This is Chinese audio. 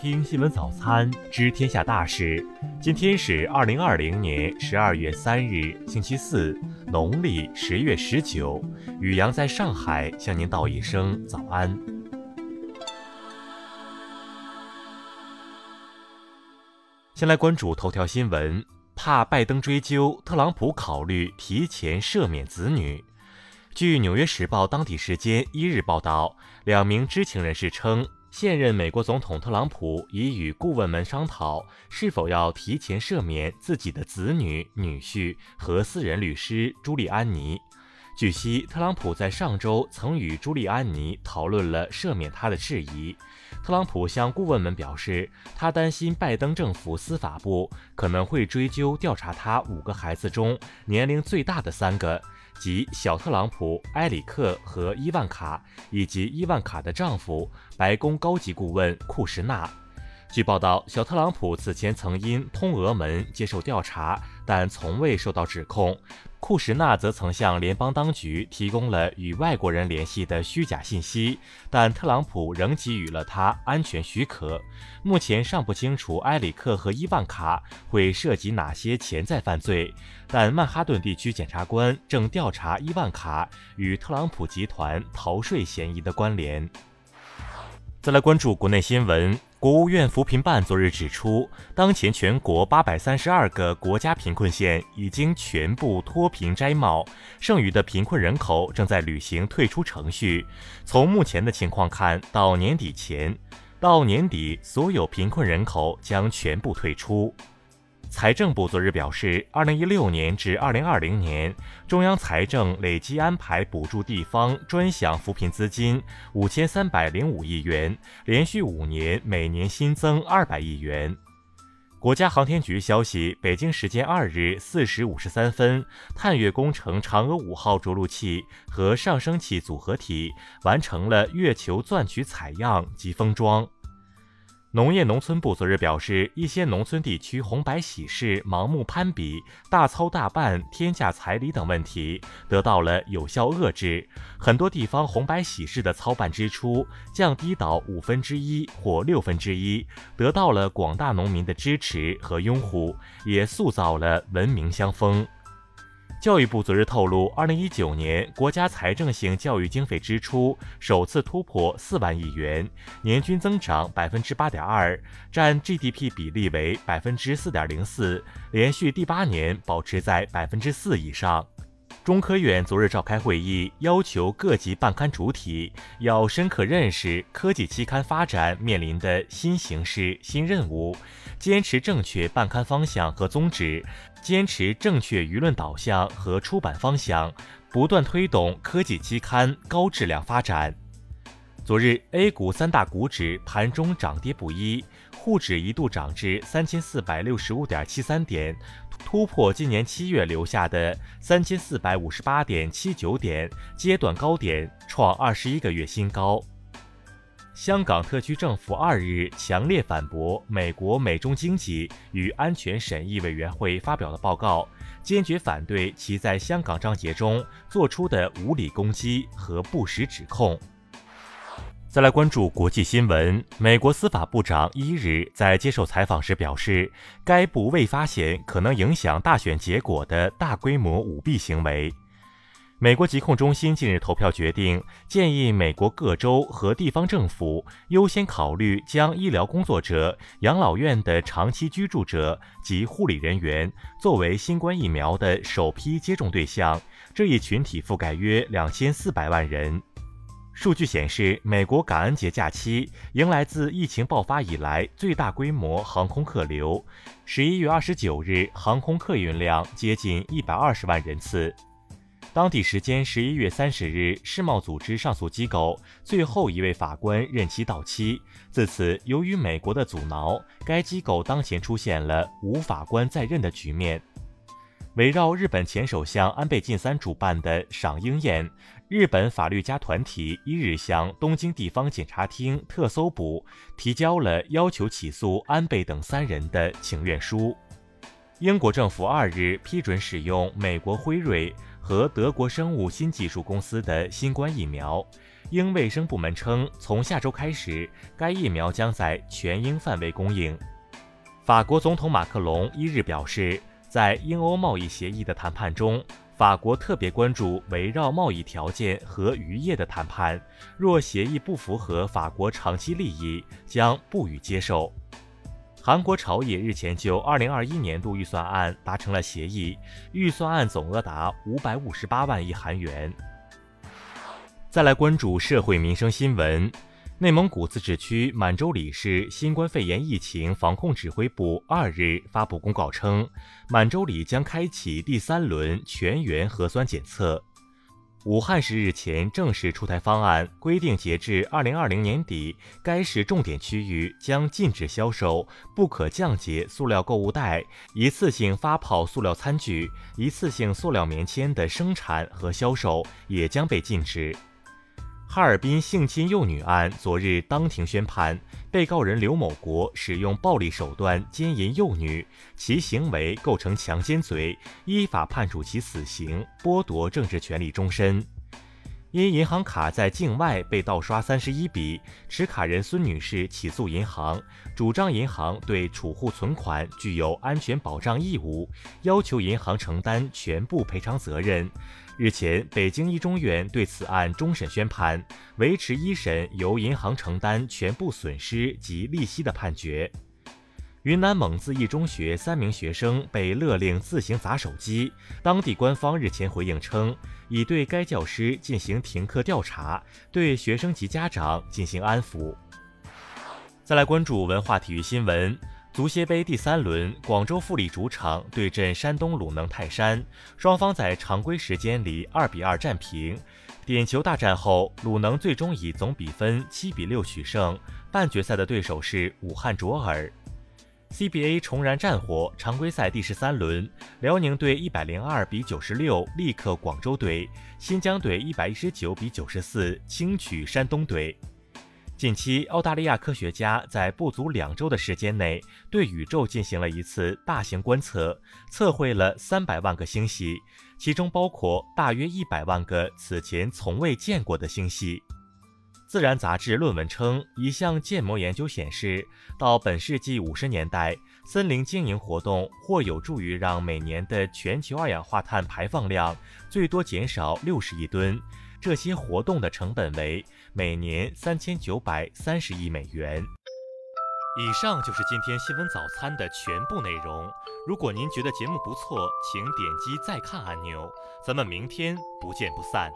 听新闻早餐，知天下大事。今天是二零二零年十二月三日，星期四，农历十月十九。雨阳在上海向您道一声早安。先来关注头条新闻，怕拜登追究，特朗普考虑提前赦免子女。据《纽约时报》当地时间一日报道，两名知情人士称。现任美国总统特朗普已与顾问们商讨，是否要提前赦免自己的子女、女婿和私人律师朱利安尼。据悉，特朗普在上周曾与朱利安尼讨论了赦免他的事宜。特朗普向顾问们表示，他担心拜登政府司法部可能会追究调查他五个孩子中年龄最大的三个。及小特朗普、埃里克和伊万卡，以及伊万卡的丈夫白宫高级顾问库什纳。据报道，小特朗普此前曾因通俄门接受调查，但从未受到指控。库什纳则曾向联邦当局提供了与外国人联系的虚假信息，但特朗普仍给予了他安全许可。目前尚不清楚埃里克和伊万卡会涉及哪些潜在犯罪，但曼哈顿地区检察官正调查伊万卡与特朗普集团逃税嫌疑的关联。再来关注国内新闻。国务院扶贫办昨日指出，当前全国八百三十二个国家贫困县已经全部脱贫摘帽，剩余的贫困人口正在履行退出程序。从目前的情况看，到年底前，到年底所有贫困人口将全部退出。财政部昨日表示，二零一六年至二零二零年，中央财政累计安排补助地方专项扶贫资金五千三百零五亿元，连续五年每年新增二百亿元。国家航天局消息，北京时间二日四时五十三分，探月工程嫦娥五号着陆器和上升器组合体完成了月球钻取采样及封装。农业农村部昨日表示，一些农村地区红白喜事盲目攀比、大操大办、天价彩礼等问题得到了有效遏制，很多地方红白喜事的操办支出降低到五分之一或六分之一，得到了广大农民的支持和拥护，也塑造了文明乡风。教育部昨日透露，二零一九年国家财政性教育经费支出首次突破四万亿元，年均增长百分之八点二，占 GDP 比例为百分之四点零四，连续第八年保持在百分之四以上。中科院昨日召开会议，要求各级办刊主体要深刻认识科技期刊发展面临的新形势、新任务，坚持正确办刊方向和宗旨。坚持正确舆论导向和出版方向，不断推动科技期刊高质量发展。昨日，A 股三大股指盘中涨跌不一，沪指一度涨至三千四百六十五点七三点，突破今年七月留下的三千四百五十八点七九点阶段高点，创二十一个月新高。香港特区政府二日强烈反驳美国美中经济与安全审议委员会发表的报告，坚决反对其在香港章节中做出的无理攻击和不实指控。再来关注国际新闻，美国司法部长一日在接受采访时表示，该部未发现可能影响大选结果的大规模舞弊行为。美国疾控中心近日投票决定，建议美国各州和地方政府优先考虑将医疗工作者、养老院的长期居住者及护理人员作为新冠疫苗的首批接种对象。这一群体覆盖约两千四百万人。数据显示，美国感恩节假期迎来自疫情爆发以来最大规模航空客流。十一月二十九日，航空客运量接近一百二十万人次。当地时间十一月三十日，世贸组织上诉机构最后一位法官任期到期。自此，由于美国的阻挠，该机构当前出现了无法官在任的局面。围绕日本前首相安倍晋三主办的赏樱宴，日本法律家团体一日向东京地方检察厅特搜部提交了要求起诉安倍等三人的请愿书。英国政府二日批准使用美国辉瑞。和德国生物新技术公司的新冠疫苗，英卫生部门称，从下周开始，该疫苗将在全英范围供应。法国总统马克龙一日表示，在英欧贸易协议的谈判中，法国特别关注围绕贸易条件和渔业的谈判。若协议不符合法国长期利益，将不予接受。韩国朝野日前就2021年度预算案达成了协议，预算案总额达558万亿韩元。再来关注社会民生新闻。内蒙古自治区满洲里市新冠肺炎疫情防控指挥部二日发布公告称，满洲里将开启第三轮全员核酸检测。武汉市日前正式出台方案，规定截至二零二零年底，该市重点区域将禁止销售不可降解塑料购物袋、一次性发泡塑料餐具、一次性塑料棉签的生产和销售也将被禁止。哈尔滨性侵幼女案昨日当庭宣判，被告人刘某国使用暴力手段奸淫幼女，其行为构成强奸罪，依法判处其死刑，剥夺政治权利终身。因银行卡在境外被盗刷三十一笔，持卡人孙女士起诉银行，主张银行对储户存款具有安全保障义务，要求银行承担全部赔偿责任。日前，北京一中院对此案终审宣判，维持一审由银行承担全部损失及利息的判决。云南蒙自一中学三名学生被勒令自行砸手机，当地官方日前回应称，已对该教师进行停课调查，对学生及家长进行安抚。再来关注文化体育新闻。足协杯第三轮，广州富力主场对阵山东鲁能泰山，双方在常规时间里二比二战平。点球大战后，鲁能最终以总比分七比六取胜。半决赛的对手是武汉卓尔。CBA 重燃战火，常规赛第十三轮，辽宁队一百零二比九十六力克广州队，新疆队一百一十九比九十四轻取山东队。近期，澳大利亚科学家在不足两周的时间内，对宇宙进行了一次大型观测，测绘了三百万个星系，其中包括大约一百万个此前从未见过的星系。《自然》杂志论文称，一项建模研究显示，到本世纪五十年代，森林经营活动或有助于让每年的全球二氧化碳排放量最多减少六十亿吨。这些活动的成本为每年三千九百三十亿美元。以上就是今天新闻早餐的全部内容。如果您觉得节目不错，请点击再看按钮。咱们明天不见不散。